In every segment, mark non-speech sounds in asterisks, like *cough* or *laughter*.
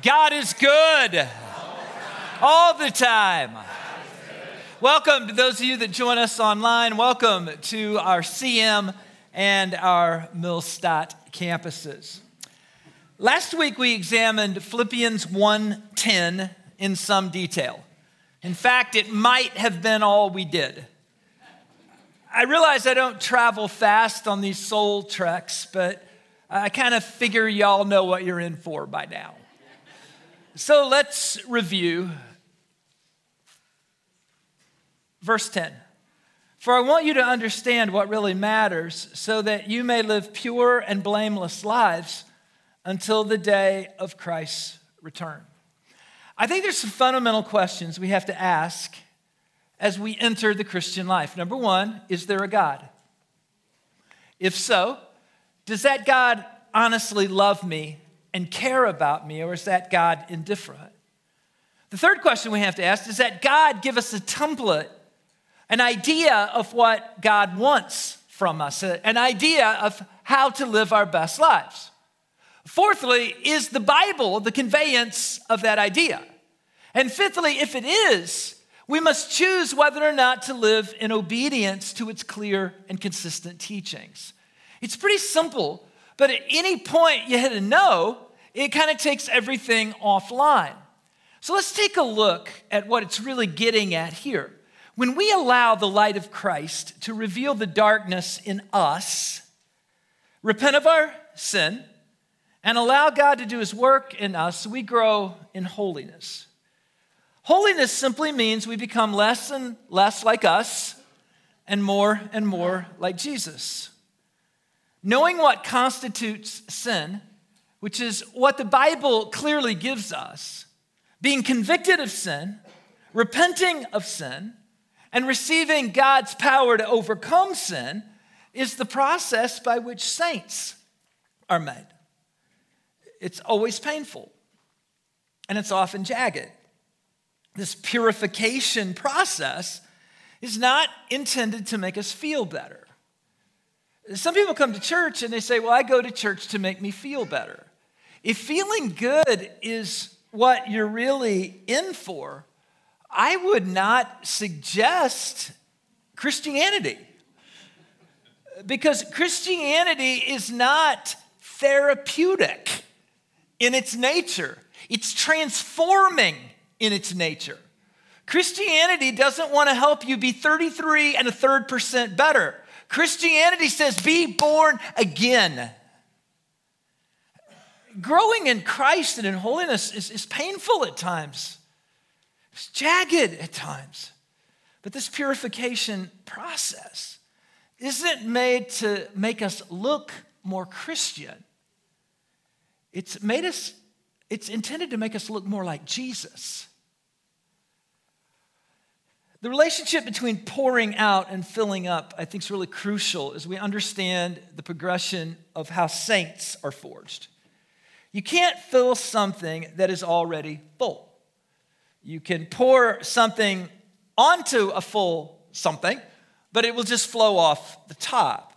God is good all the time. Welcome to those of you that join us online. Welcome to our CM and our Millstadt campuses. Last week we examined Philippians 1:10 in some detail. In fact, it might have been all we did. I realize I don't travel fast on these soul treks, but I kind of figure y'all know what you're in for by now. So let's review verse 10. For I want you to understand what really matters so that you may live pure and blameless lives until the day of Christ's return. I think there's some fundamental questions we have to ask as we enter the Christian life. Number one, is there a God? If so, does that God honestly love me and care about me, or is that God indifferent? The third question we have to ask is that God give us a template, an idea of what God wants from us, an idea of how to live our best lives. Fourthly, is the Bible the conveyance of that idea? And fifthly, if it is, we must choose whether or not to live in obedience to its clear and consistent teachings. It's pretty simple, but at any point you hit a no, it kind of takes everything offline. So let's take a look at what it's really getting at here. When we allow the light of Christ to reveal the darkness in us, repent of our sin, and allow God to do his work in us, we grow in holiness. Holiness simply means we become less and less like us and more and more like Jesus. Knowing what constitutes sin, which is what the Bible clearly gives us, being convicted of sin, repenting of sin, and receiving God's power to overcome sin is the process by which saints are made. It's always painful and it's often jagged this purification process is not intended to make us feel better. Some people come to church and they say, Well, I go to church to make me feel better. If feeling good is what you're really in for, I would not suggest Christianity. Because Christianity is not therapeutic in its nature, it's transforming in its nature. Christianity doesn't want to help you be 33 and a third percent better. Christianity says, be born again. Growing in Christ and in holiness is, is painful at times, it's jagged at times. But this purification process isn't made to make us look more Christian. It's made us, it's intended to make us look more like Jesus. The relationship between pouring out and filling up, I think, is really crucial as we understand the progression of how saints are forged. You can't fill something that is already full. You can pour something onto a full something, but it will just flow off the top.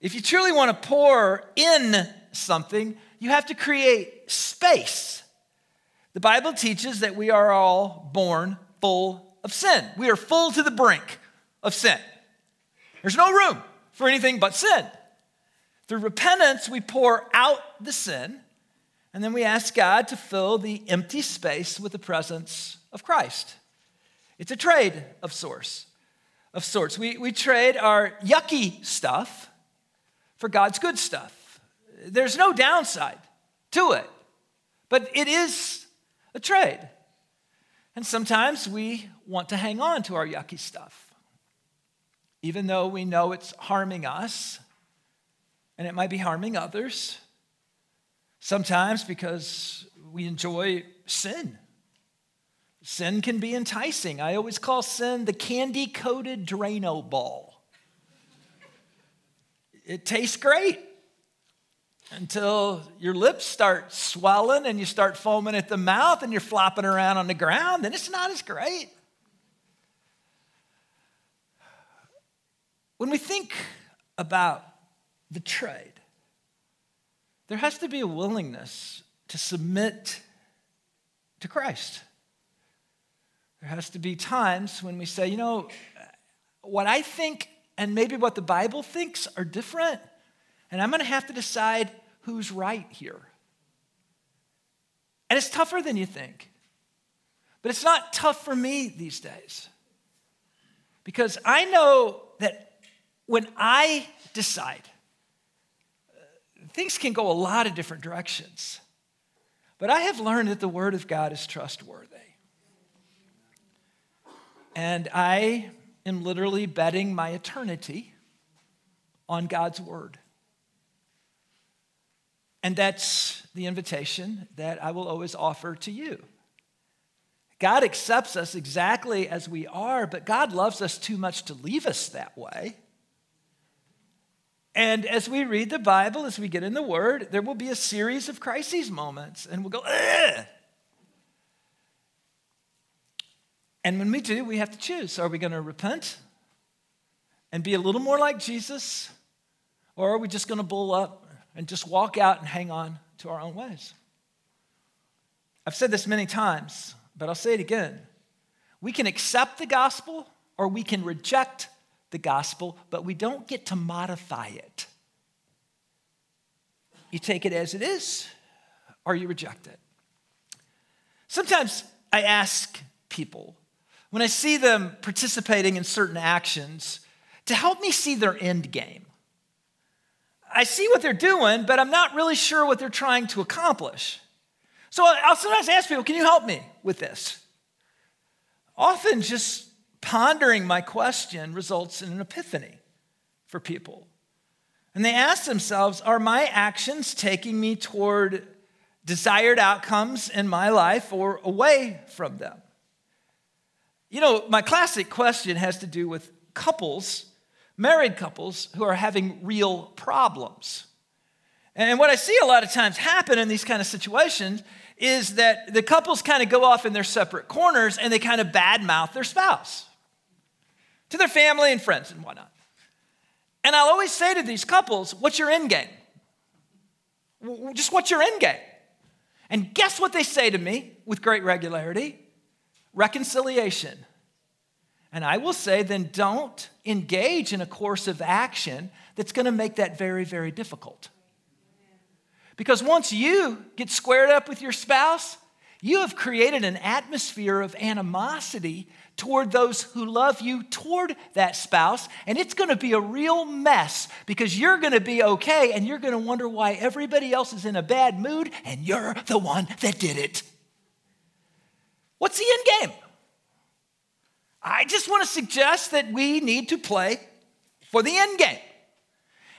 If you truly want to pour in something, you have to create space. The Bible teaches that we are all born full of sin. We are full to the brink of sin. There's no room for anything but sin. Through repentance, we pour out the sin, and then we ask God to fill the empty space with the presence of Christ. It's a trade of sorts. Of sorts. We, we trade our yucky stuff for God's good stuff. There's no downside to it, but it is a trade. And sometimes we want to hang on to our yucky stuff, even though we know it's harming us and it might be harming others. Sometimes because we enjoy sin. Sin can be enticing. I always call sin the candy coated Drano ball. It tastes great until your lips start swelling and you start foaming at the mouth and you're flopping around on the ground, then it's not as great. When we think about the trade, there has to be a willingness to submit to Christ. There has to be times when we say, you know, what I think and maybe what the Bible thinks are different, and I'm going to have to decide who's right here. And it's tougher than you think. But it's not tough for me these days. Because I know that when I decide, things can go a lot of different directions. But I have learned that the Word of God is trustworthy. And I am literally betting my eternity on God's Word. And that's the invitation that I will always offer to you. God accepts us exactly as we are, but God loves us too much to leave us that way. And as we read the Bible, as we get in the Word, there will be a series of crises moments, and we'll go, Ugh! And when we do, we have to choose. Are we going to repent and be a little more like Jesus? Or are we just going to bull up and just walk out and hang on to our own ways. I've said this many times, but I'll say it again. We can accept the gospel or we can reject the gospel, but we don't get to modify it. You take it as it is or you reject it. Sometimes I ask people, when I see them participating in certain actions, to help me see their end game. I see what they're doing, but I'm not really sure what they're trying to accomplish. So I'll sometimes ask people, can you help me with this? Often just pondering my question results in an epiphany for people. And they ask themselves, are my actions taking me toward desired outcomes in my life or away from them? You know, my classic question has to do with couples married couples who are having real problems. And what I see a lot of times happen in these kind of situations is that the couples kind of go off in their separate corners and they kind of badmouth their spouse to their family and friends and whatnot. And I'll always say to these couples, What's your end game? Just what's your end game? And guess what they say to me with great regularity? Reconciliation. And I will say, then don't engage in a course of action that's going to make that very, very difficult. Because once you get squared up with your spouse, you have created an atmosphere of animosity toward those who love you toward that spouse, and it's going to be a real mess because you're going to be okay and you're going to wonder why everybody else is in a bad mood and you're the one that did it. What's the end game? I just want to suggest that we need to play for the end game.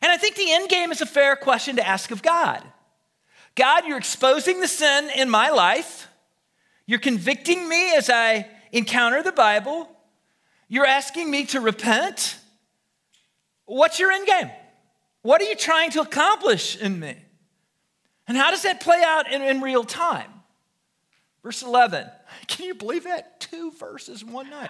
And I think the end game is a fair question to ask of God. God, you're exposing the sin in my life. You're convicting me as I encounter the Bible. You're asking me to repent. What's your end game? What are you trying to accomplish in me? And how does that play out in, in real time? Verse 11. *laughs* Can you believe that? Two verses in one night.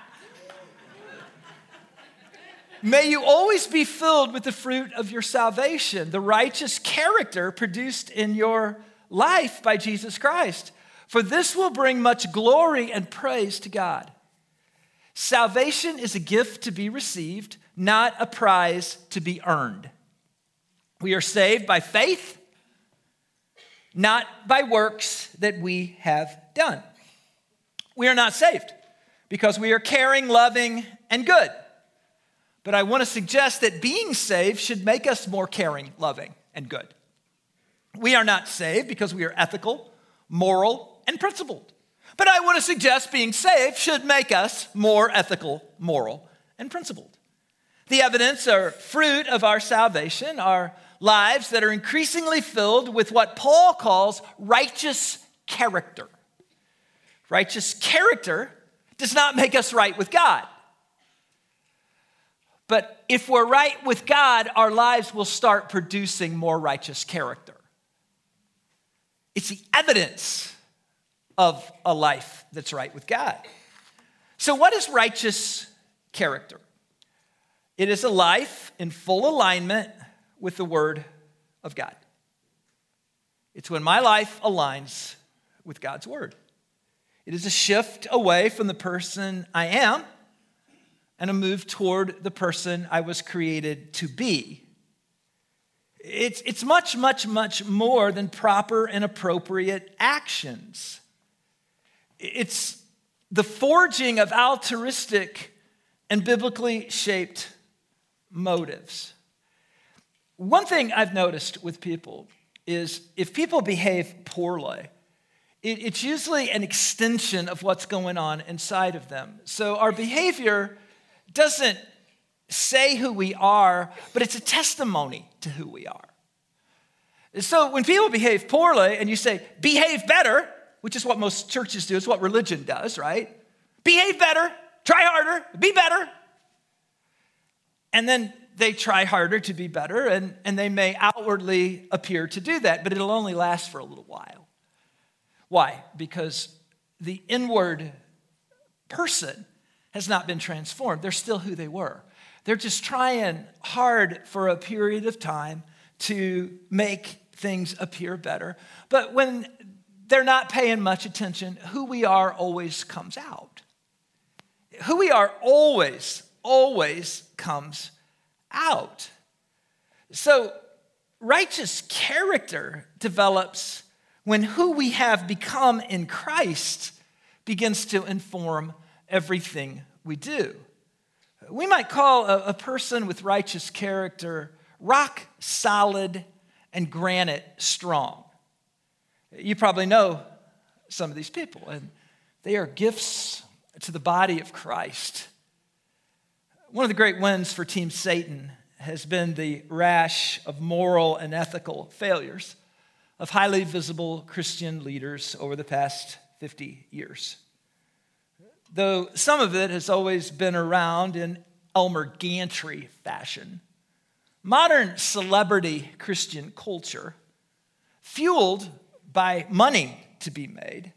May you always be filled with the fruit of your salvation, the righteous character produced in your life by Jesus Christ. For this will bring much glory and praise to God. Salvation is a gift to be received, not a prize to be earned. We are saved by faith, not by works that we have done. We are not saved because we are caring, loving, and good. But I want to suggest that being saved should make us more caring, loving, and good. We are not saved because we are ethical, moral, and principled. But I want to suggest being saved should make us more ethical, moral, and principled. The evidence or fruit of our salvation are lives that are increasingly filled with what Paul calls righteous character. Righteous character does not make us right with God. But if we're right with God, our lives will start producing more righteous character. It's the evidence of a life that's right with God. So, what is righteous character? It is a life in full alignment with the Word of God. It's when my life aligns with God's Word. It is a shift away from the person I am and a move toward the person I was created to be. It's, it's much, much, much more than proper and appropriate actions. It's the forging of altruistic and biblically shaped motives. One thing I've noticed with people is if people behave poorly, it, it's usually an extension of what's going on inside of them. So our behavior doesn't say who we are, but it's a testimony to who we are. So when people behave poorly and you say, behave better, which is what most churches do, it's what religion does, right? Behave better, try harder, be better. And then they try harder to be better, and, and they may outwardly appear to do that, but it'll only last for a little while. Why? Because the inward person has not been transformed. They're still who they were. They're just trying hard for a period of time to make things appear better. But when they're not paying much attention, who we are always comes out. Who we are always, always comes out. So, righteous character develops when who we have become in Christ begins to inform everything we do. We might call a, a person with righteous character rock solid and granite strong. You probably know some of these people, and they are gifts to the body of Christ. One of the great wins for Team Satan has been the rash of moral and ethical failures of highly visible Christian leaders over the past 50 years. Though some of it has always been around in Elmer Gantry fashion, modern celebrity Christian culture, fueled by money to be made,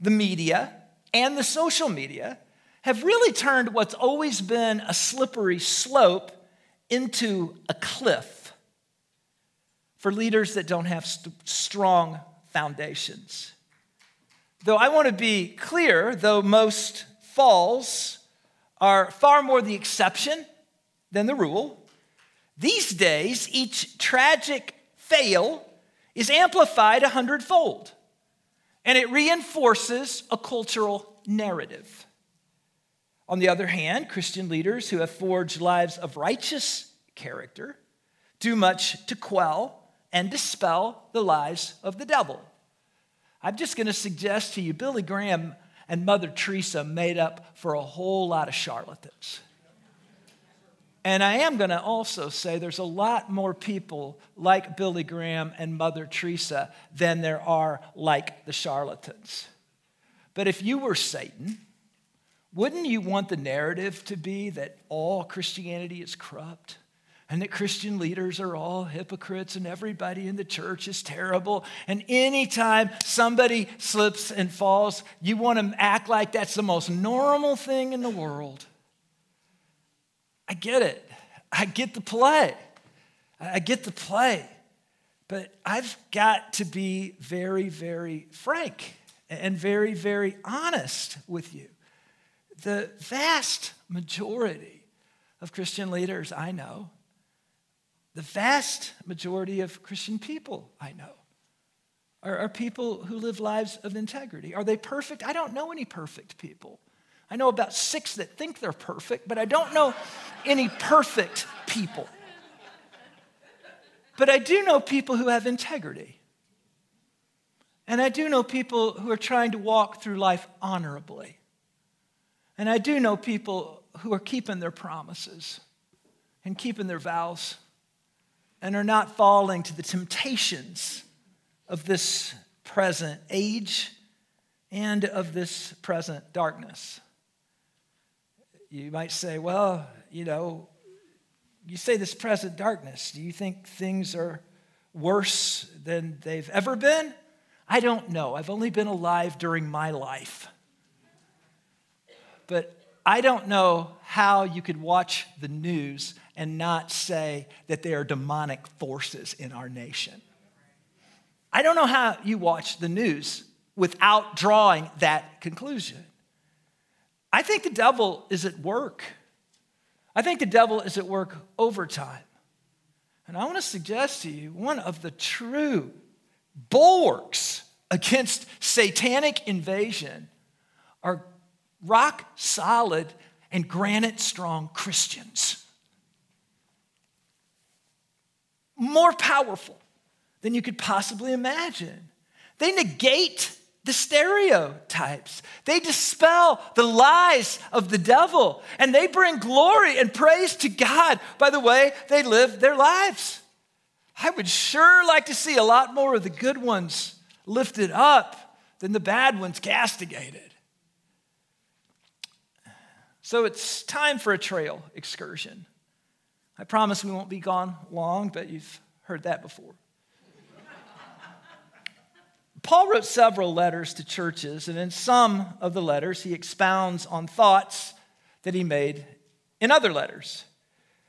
the media, and the social media, have really turned what's always been a slippery slope into a cliff for leaders that don't have st- strong foundations. Though I want to be clear, though most falls are far more the exception than the rule, these days each tragic fail is amplified a hundredfold, and it reinforces a cultural narrative. On the other hand, Christian leaders who have forged lives of righteous character do much to quell and dispel the lies of the devil. I'm just going to suggest to you Billy Graham and Mother Teresa made up for a whole lot of charlatans. And I am going to also say there's a lot more people like Billy Graham and Mother Teresa than there are like the charlatans. But if you were Satan, wouldn't you want the narrative to be that all Christianity is corrupt? And that Christian leaders are all hypocrites and everybody in the church is terrible. And anytime somebody slips and falls, you want to act like that's the most normal thing in the world. I get it. I get the play. I get the play. But I've got to be very, very frank and very, very honest with you the vast majority of Christian leaders I know, the vast majority of Christian people I know, are, are people who live lives of integrity. Are they perfect? I don't know any perfect people. I know about six that think they're perfect, but I don't know any perfect people. But I do know people who have integrity. And I do know people who are trying to walk through life honorably. And I do know people who are keeping their promises and keeping their vows and are not falling to the temptations of this present age and of this present darkness. You might say, well, you know, you say this present darkness. Do you think things are worse than they've ever been? I don't know. I've only been alive during my life. But I don't know how you could watch the news and not say that there are demonic forces in our nation. I don't know how you watch the news without drawing that conclusion. I think the devil is at work. I think the devil is at work overtime. And I want to suggest to you one of the true bulwarks against satanic invasion are rock solid and granite strong Christians. More powerful than you could possibly imagine. They negate the stereotypes. They dispel the lies of the devil and they bring glory and praise to God by the way they live their lives. I would sure like to see a lot more of the good ones lifted up than the bad ones castigated. So it's time for a trail excursion. I promise we won't be gone long, but you've heard that before. Paul wrote several letters to churches, and in some of the letters, he expounds on thoughts that he made in other letters.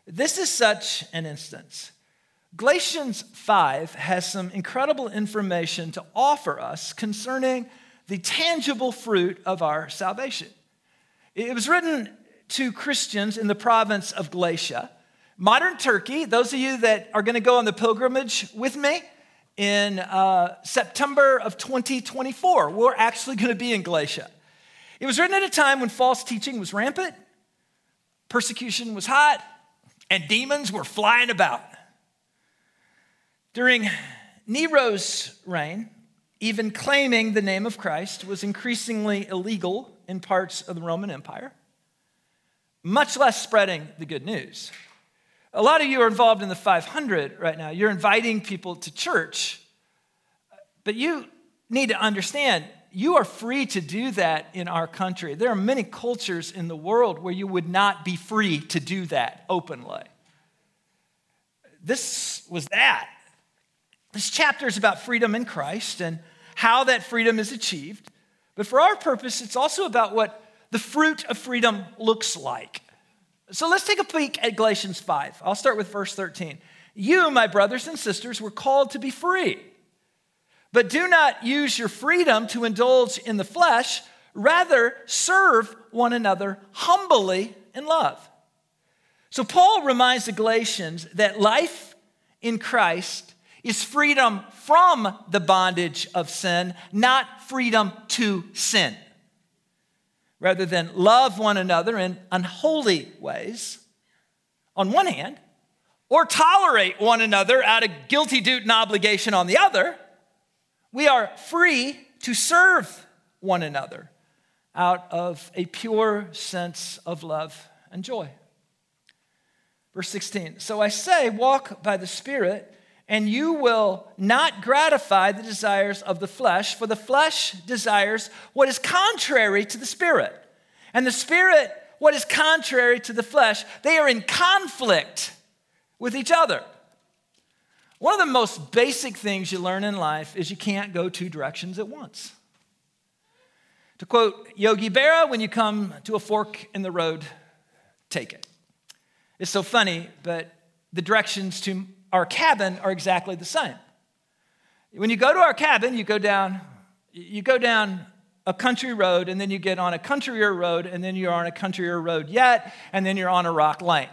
This is such an instance. Galatians 5 has some incredible information to offer us concerning the tangible fruit of our salvation. It was written to Christians in the province of Galatia. Modern Turkey, those of you that are going to go on the pilgrimage with me, in uh, September of 2024. We're actually going to be in Galatia. It was written at a time when false teaching was rampant, persecution was hot, and demons were flying about. During Nero's reign, even claiming the name of Christ was increasingly illegal in parts of the Roman Empire, much less spreading the good news. A lot of you are involved in the 500 right now. You're inviting people to church. But you need to understand you are free to do that in our country. There are many cultures in the world where you would not be free to do that openly. This was that. This chapter is about freedom in Christ and how that freedom is achieved. But for our purpose, it's also about what the fruit of freedom looks like. So let's take a peek at Galatians 5. I'll start with verse 13. You, my brothers and sisters, were called to be free. But do not use your freedom to indulge in the flesh, rather, serve one another humbly in love. So, Paul reminds the Galatians that life in Christ is freedom from the bondage of sin, not freedom to sin rather than love one another in unholy ways, on one hand, or tolerate one another out of guilty duty and obligation on the other, we are free to serve one another out of a pure sense of love and joy. Verse 16 So I say, walk by the Spirit and you will not gratify the desires of the flesh, for the flesh desires what is contrary to the spirit, and the spirit what is contrary to the flesh. They are in conflict with each other. One of the most basic things you learn in life is you can't go two directions at once. To quote Yogi Berra, when you come to a fork in the road, take it. It's so funny, but the directions to our cabin are exactly the same. When you go to our cabin, you go down, you go down a country road, and then you get on a countryer road, and then you're on a countryer road yet, and then you're on a rock lane.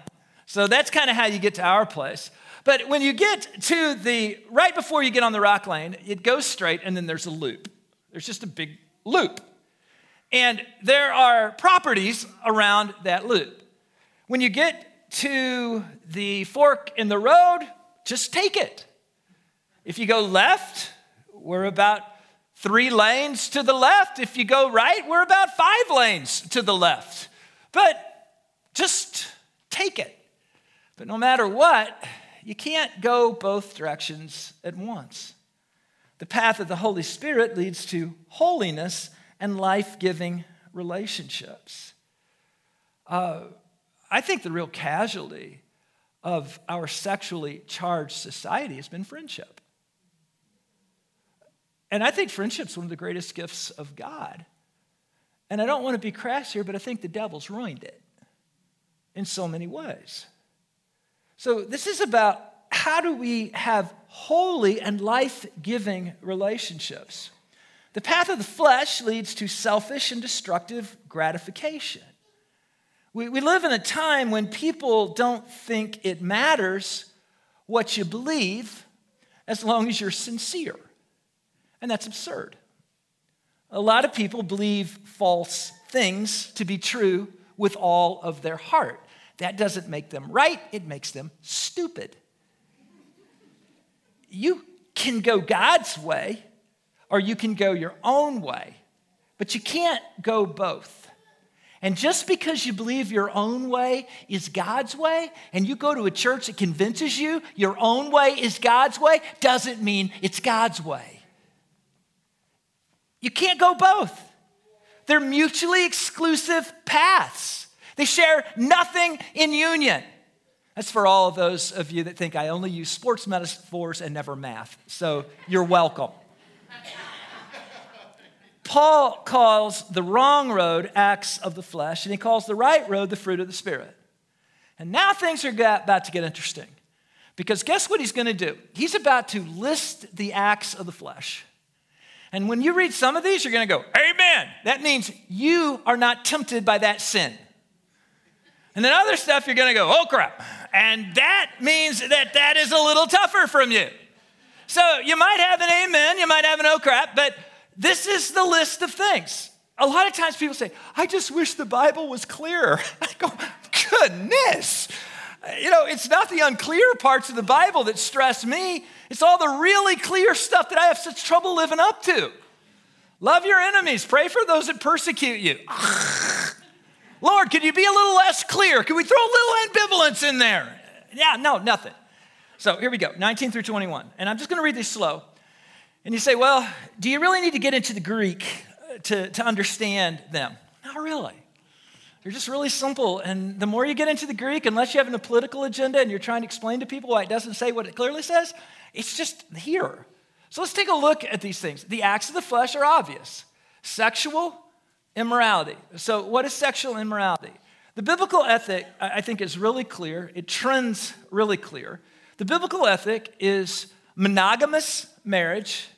So that's kind of how you get to our place. But when you get to the, right before you get on the rock lane, it goes straight, and then there's a loop. There's just a big loop. And there are properties around that loop. When you get to the fork in the road, just take it. If you go left, we're about three lanes to the left. If you go right, we're about five lanes to the left. But just take it. But no matter what, you can't go both directions at once. The path of the Holy Spirit leads to holiness and life giving relationships. Uh, I think the real casualty of our sexually charged society has been friendship. And I think friendship's one of the greatest gifts of God. And I don't want to be crass here, but I think the devil's ruined it in so many ways. So, this is about how do we have holy and life giving relationships? The path of the flesh leads to selfish and destructive gratification. We, we live in a time when people don't think it matters what you believe as long as you're sincere. And that's absurd. A lot of people believe false things to be true with all of their heart. That doesn't make them right, it makes them stupid. You can go God's way or you can go your own way, but you can't go both. And just because you believe your own way is God's way, and you go to a church that convinces you your own way is God's way, doesn't mean it's God's way. You can't go both. They're mutually exclusive paths. They share nothing in union. That's for all of those of you that think I only use sports metaphors and never math. So you're welcome. Paul calls the wrong road acts of the flesh, and he calls the right road the fruit of the Spirit. And now things are about to get interesting. Because guess what he's going to do? He's about to list the acts of the flesh. And when you read some of these, you're going to go, Amen. That means you are not tempted by that sin. And then other stuff, you're going to go, Oh crap. And that means that that is a little tougher from you. So you might have an amen, you might have an oh crap, but this is the list of things. A lot of times people say, I just wish the Bible was clearer. *laughs* I go, goodness. You know, it's not the unclear parts of the Bible that stress me, it's all the really clear stuff that I have such trouble living up to. Love your enemies, pray for those that persecute you. *laughs* Lord, could you be a little less clear? Can we throw a little ambivalence in there? Yeah, no, nothing. So here we go 19 through 21. And I'm just going to read these slow. And you say, well, do you really need to get into the Greek uh, to, to understand them? Not really. They're just really simple. And the more you get into the Greek, unless you have a political agenda and you're trying to explain to people why it doesn't say what it clearly says, it's just here. So let's take a look at these things. The acts of the flesh are obvious sexual immorality. So, what is sexual immorality? The biblical ethic, I think, is really clear. It trends really clear. The biblical ethic is monogamous marriage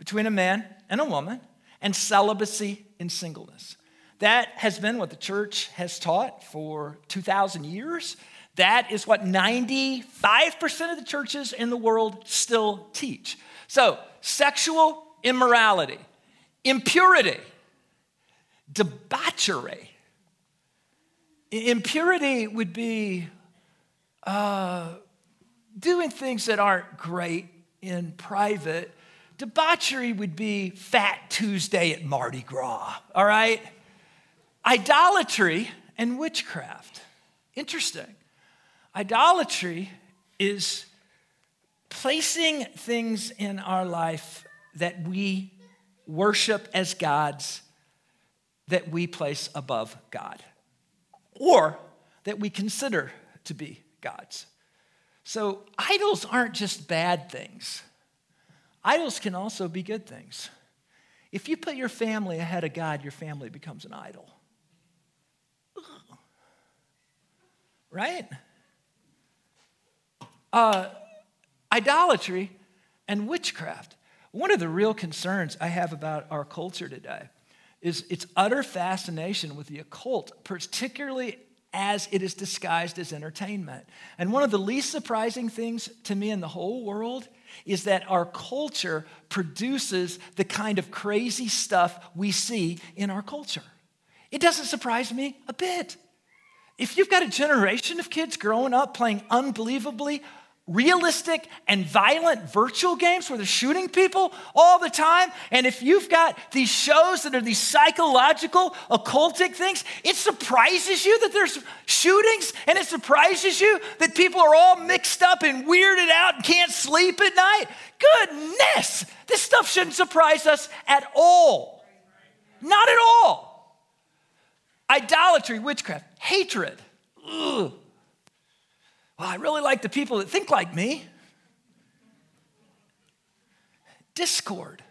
between a man and a woman, and celibacy in singleness. That has been what the church has taught for 2,000 years. That is what 95% of the churches in the world still teach. So, sexual immorality, impurity, debauchery. Impurity would be uh, doing things that aren't great in private Debauchery would be Fat Tuesday at Mardi Gras, all right? Idolatry and witchcraft. Interesting. Idolatry is placing things in our life that we worship as gods that we place above God or that we consider to be gods. So, idols aren't just bad things. Idols can also be good things. If you put your family ahead of God, your family becomes an idol. Right? Uh, idolatry and witchcraft. One of the real concerns I have about our culture today is its utter fascination with the occult, particularly as it is disguised as entertainment. And one of the least surprising things to me in the whole world is that our culture produces the kind of crazy stuff we see in our culture. It doesn't surprise me a bit. If you've got a generation of kids growing up playing unbelievably realistic and violent virtual games where they're shooting people all the time. And if you've got these shows that are these psychological, occultic things, it surprises you that there's shootings and it surprises you that people are all mixed up and weirded out and can't sleep at night. Goodness, this stuff shouldn't surprise us at all. Not at all. Idolatry, witchcraft, hatred. Ugh. Well, I really like the people that think like me. Discord,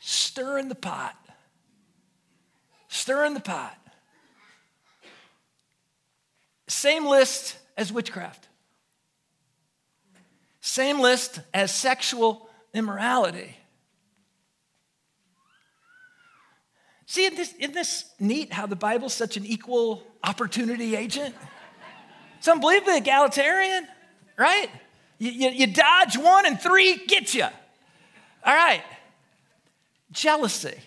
stirring the pot, stirring the pot. Same list as witchcraft, same list as sexual immorality. See, isn't this, isn't this neat how the Bible's such an equal opportunity agent? It's unbelievably egalitarian, right? You, you, you dodge one and three get you. All right. Jealousy.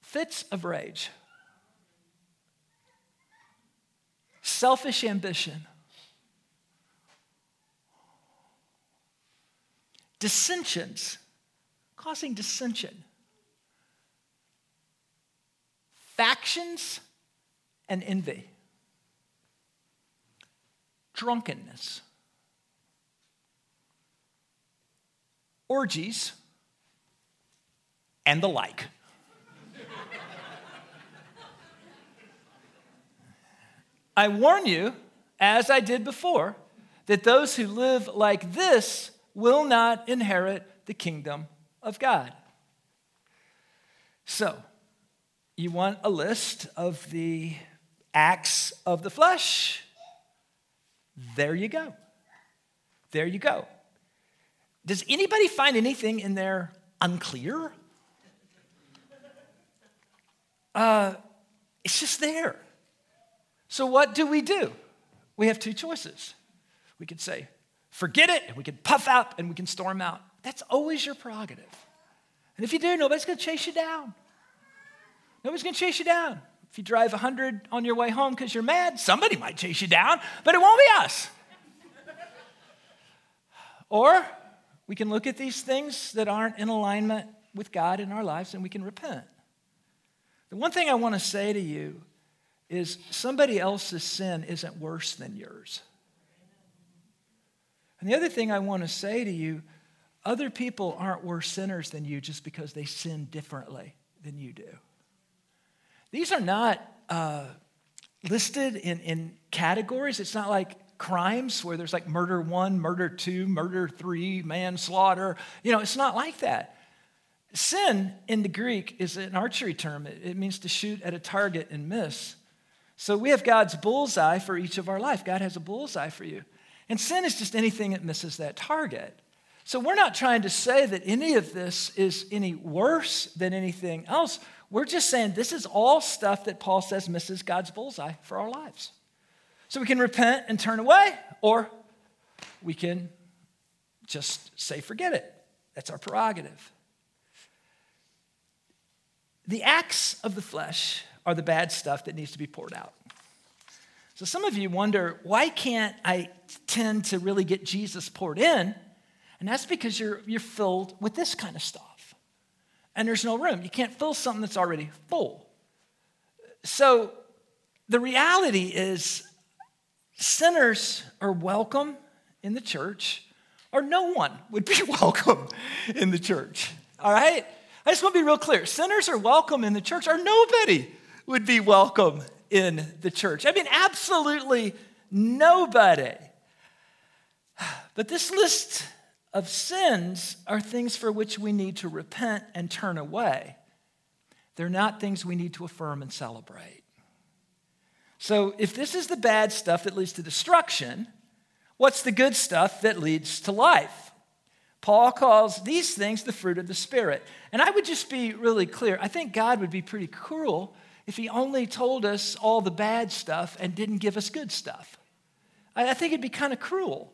Fits of rage. Selfish ambition. Dissensions, causing dissension. Factions and envy drunkenness, orgies, and the like. *laughs* I warn you, as I did before, that those who live like this will not inherit the kingdom of God. So, you want a list of the acts of the flesh? There you go. There you go. Does anybody find anything in there unclear? Uh, it's just there. So, what do we do? We have two choices. We could say, forget it, and we can puff out and we can storm out. That's always your prerogative. And if you do, nobody's going to chase you down. Nobody's going to chase you down. If you drive 100 on your way home because you're mad, somebody might chase you down, but it won't be us. or we can look at these things that aren't in alignment with God in our lives and we can repent. The one thing I want to say to you is somebody else's sin isn't worse than yours. And the other thing I want to say to you other people aren't worse sinners than you just because they sin differently than you do. These are not uh, listed in, in categories. It's not like crimes where there's like murder one, murder two, murder three, manslaughter. You know, it's not like that. Sin in the Greek is an archery term, it, it means to shoot at a target and miss. So we have God's bullseye for each of our life. God has a bullseye for you. And sin is just anything that misses that target. So we're not trying to say that any of this is any worse than anything else. We're just saying this is all stuff that Paul says misses God's bullseye for our lives. So we can repent and turn away, or we can just say, forget it. That's our prerogative. The acts of the flesh are the bad stuff that needs to be poured out. So some of you wonder, why can't I tend to really get Jesus poured in? And that's because you're, you're filled with this kind of stuff and there's no room. You can't fill something that's already full. So the reality is, sinners are welcome in the church, or no one would be *laughs* welcome in the church. All right? I just want to be real clear. Sinners are welcome in the church, or nobody would be welcome in the church. I mean, absolutely nobody. *sighs* But this list of sins are things for which we need to repent and turn away. They're not things we need to affirm and celebrate. So, if this is the bad stuff that leads to destruction, what's the good stuff that leads to life? Paul calls these things the fruit of the Spirit. And I would just be really clear. I think God would be pretty cruel if he only told us all the bad stuff and didn't give us good stuff. I think it'd be kind of cruel.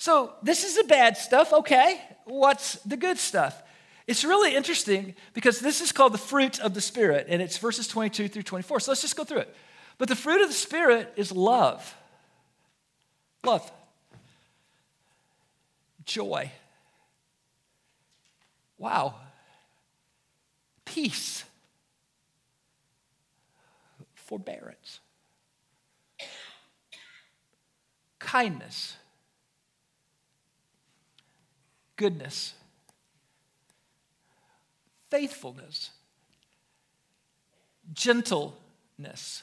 So, this is the bad stuff. Okay, what's the good stuff? It's really interesting because this is called the fruit of the Spirit, and it's verses 22 through 24. So, let's just go through it. But the fruit of the Spirit is love, love, joy, wow, peace, forbearance, kindness goodness, faithfulness, gentleness,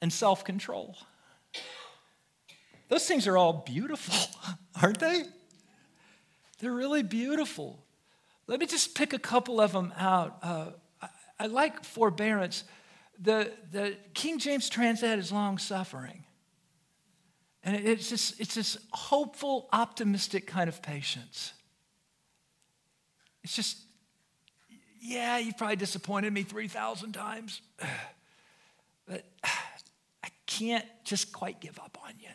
and self control. Those things are all beautiful, *laughs* aren't they? They're really beautiful. Let me just pick a couple of them out. Uh, I, I, like forbearance. The, the King James translate is long suffering. And it's just, it's this hopeful, optimistic kind of patience. It's just, yeah, you probably disappointed me 3,000 times, *sighs* but *sighs* I can't just quite give up on you.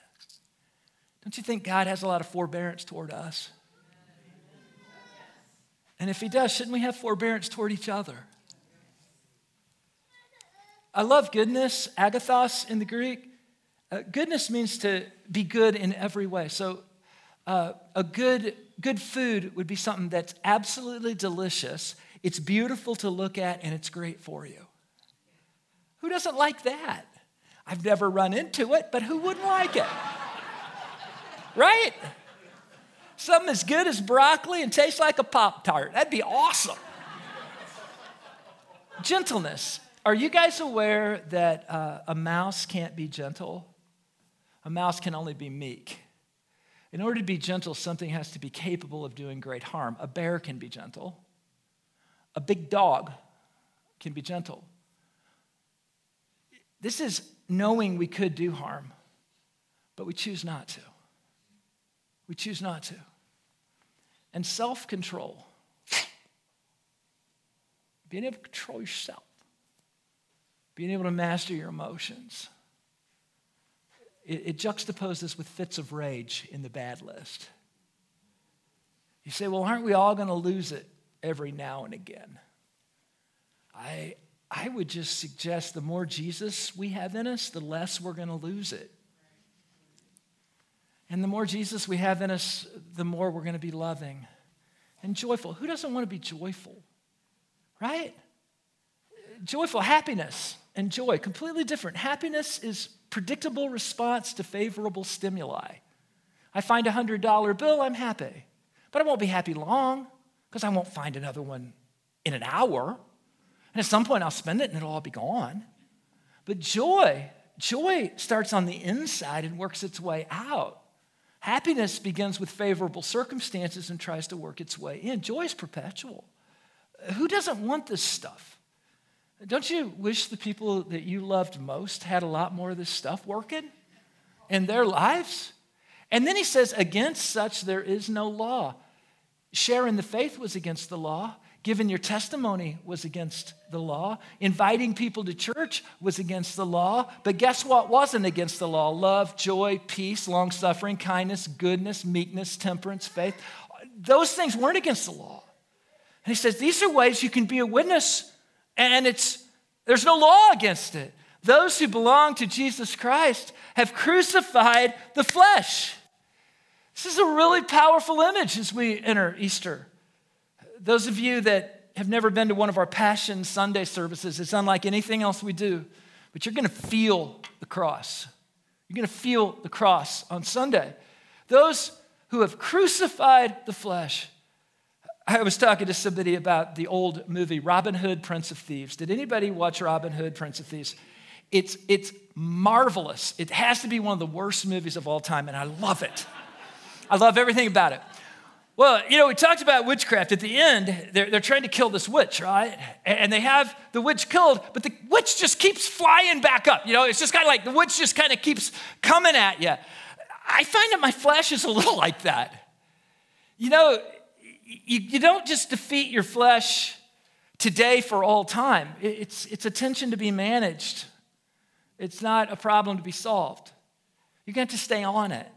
Don't you think God has a lot of forbearance toward us? And if He does, shouldn't we have forbearance toward each other? I love goodness, agathos in the Greek. Uh, goodness means to be good in every way. So, uh, a good, good food would be something that's absolutely delicious, it's beautiful to look at, and it's great for you. Who doesn't like that? I've never run into it, but who wouldn't like it? *laughs* right? Something as good as broccoli and tastes like a Pop Tart. That'd be awesome. Gentleness. Are you guys aware that uh, a mouse can't be gentle? A mouse can only be meek. In order to be gentle, something has to be capable of doing great harm. A bear can be gentle, a big dog can be gentle. This is knowing we could do harm, but we choose not to. We choose not to. And self control, being able to control yourself, being able to master your emotions. It, it juxtaposes with fits of rage in the bad list. You say, well, aren't we all going to lose it every now and again? I, I would just suggest the more Jesus we have in us, the less we're going to lose it. And the more Jesus we have in us, the more we're going to be loving and joyful. Who doesn't want to be joyful? Right? Joyful, happiness and joy, completely different. Happiness is predictable response to favorable stimuli. I find a $100 bill, I'm happy. But I won't be happy long because I won't find another one in an hour. And at some point, I'll spend it and it'll all be gone. But joy, joy starts on the inside and works its way out. Happiness begins with favorable circumstances and tries to work its way in. Joy is perpetual. Who doesn't want this stuff? Don't you wish the people that you loved most had a lot more of this stuff working in their lives? And then he says, Against such there is no law. Sharing the faith was against the law. Giving your testimony was against the law. Inviting people to church was against the law. But guess what wasn't against the law? Love, joy, peace, long suffering, kindness, goodness, meekness, temperance, faith. Those things weren't against the law. And he says these are ways you can be a witness, and it's there's no law against it. Those who belong to Jesus Christ have crucified the flesh. This is a really powerful image as we enter Easter. Those of you that have never been to one of our Passion Sunday services, it's unlike anything else we do, but you're going to feel the cross. You're going to feel the cross on Sunday. Those who have crucified the flesh. I was talking to somebody about the old movie Robin Hood, Prince of Thieves. Did anybody watch Robin Hood, Prince of Thieves? It's, it's marvelous. It has to be one of the worst movies of all time, and I love it. I love everything about it. Well, you know, we talked about witchcraft. At the end, they're, they're trying to kill this witch, right? And they have the witch killed, but the witch just keeps flying back up. You know, it's just kind of like the witch just kind of keeps coming at you. I find that my flesh is a little *laughs* like that. You know, you, you don't just defeat your flesh today for all time, it's, it's a tension to be managed, it's not a problem to be solved. You're going to have to stay on it.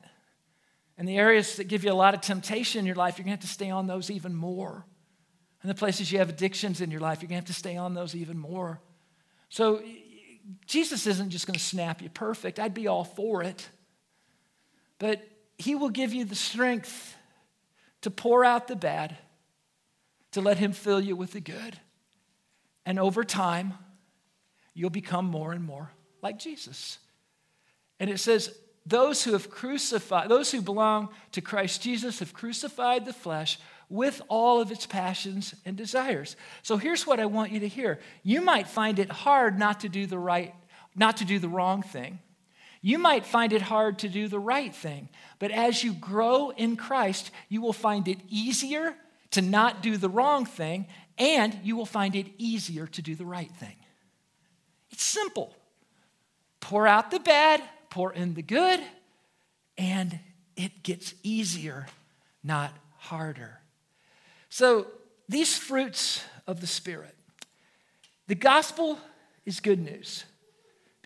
And the areas that give you a lot of temptation in your life, you're going to have to stay on those even more. And the places you have addictions in your life, you're going to have to stay on those even more. So Jesus isn't just going to snap you perfect. I'd be all for it. But he will give you the strength to pour out the bad, to let him fill you with the good. And over time, you'll become more and more like Jesus. And it says, those who have crucified, those who belong to Christ Jesus have crucified the flesh with all of its passions and desires. So here's what I want you to hear. You might find it hard not to do the right, not to do the wrong thing. You might find it hard to do the right thing, but as you grow in Christ, you will find it easier to not do the wrong thing, and you will find it easier to do the right thing. It's simple. Pour out the bad, pour in the good, and it gets easier, not harder. So these fruits of the Spirit, the gospel is good news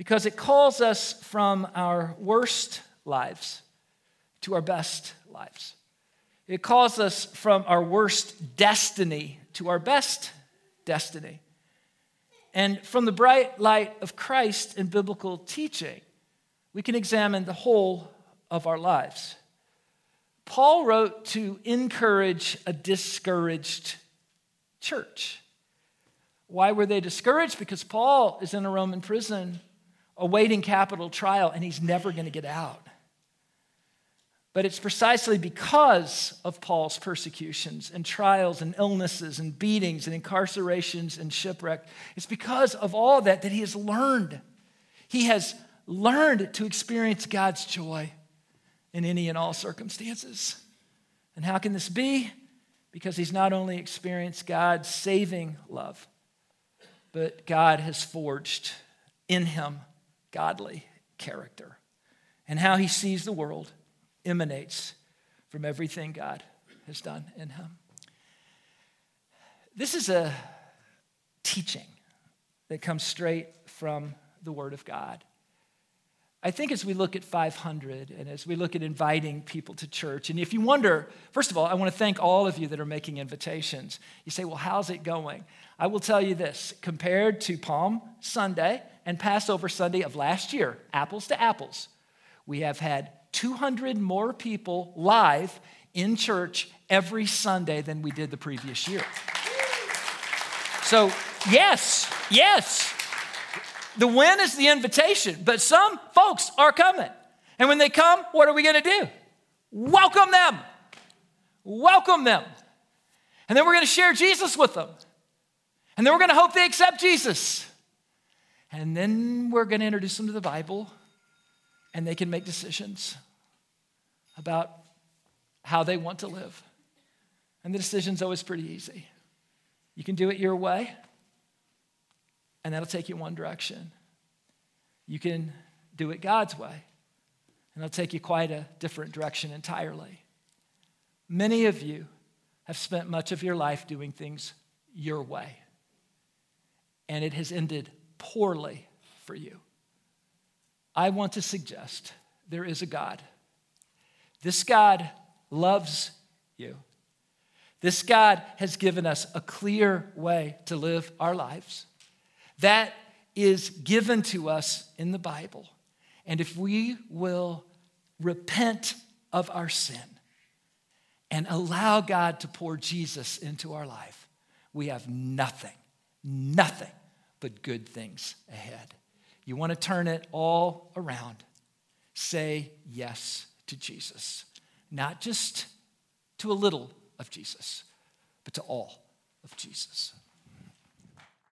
because it calls us from our worst lives to our best lives. It calls us from our worst destiny to our best destiny. And from the bright light of Christ and biblical teaching, we can examine the whole of our lives. Paul wrote to encourage a discouraged church. Why were they discouraged? Because Paul is in a Roman prison awaiting capital trial and he's never going to get out. But it's precisely because of Paul's persecutions and trials and illnesses and beatings and incarcerations and shipwreck. It's because of all that that he has learned. He has learned to experience God's joy in any and all circumstances. And how can this be? Because he's not only experienced God's saving love, but God has forged in him godly character. And how he sees the world emanates from everything God has done in him. This is a teaching that comes straight from the Word of God. I think as we look at 500 and as we look at inviting people to church, and if you wonder, first of all, I want to thank all of you that are making invitations. You say, well, how's it going? I will tell you this compared to Palm Sunday and Passover Sunday of last year, apples to apples, we have had 200 more people live in church every Sunday than we did the previous year. So, yes, yes, the win is the invitation, but some folks are coming. And when they come, what are we going to do? Welcome them. Welcome them. And then we're going to share Jesus with them. And then we're going to hope they accept Jesus. And then we're going to introduce them to the Bible and they can make decisions about how they want to live. And the decision's always pretty easy. You can do it your way, and that'll take you one direction. You can do it God's way, and it'll take you quite a different direction entirely. Many of you have spent much of your life doing things your way, and it has ended poorly for you. I want to suggest there is a God. This God loves you. This God has given us a clear way to live our lives. That is given to us in the Bible. And if we will repent of our sin and allow God to pour Jesus into our life, we have nothing, nothing but good things ahead. You want to turn it all around. Say yes to Jesus, not just to a little of Jesus, but to all of Jesus.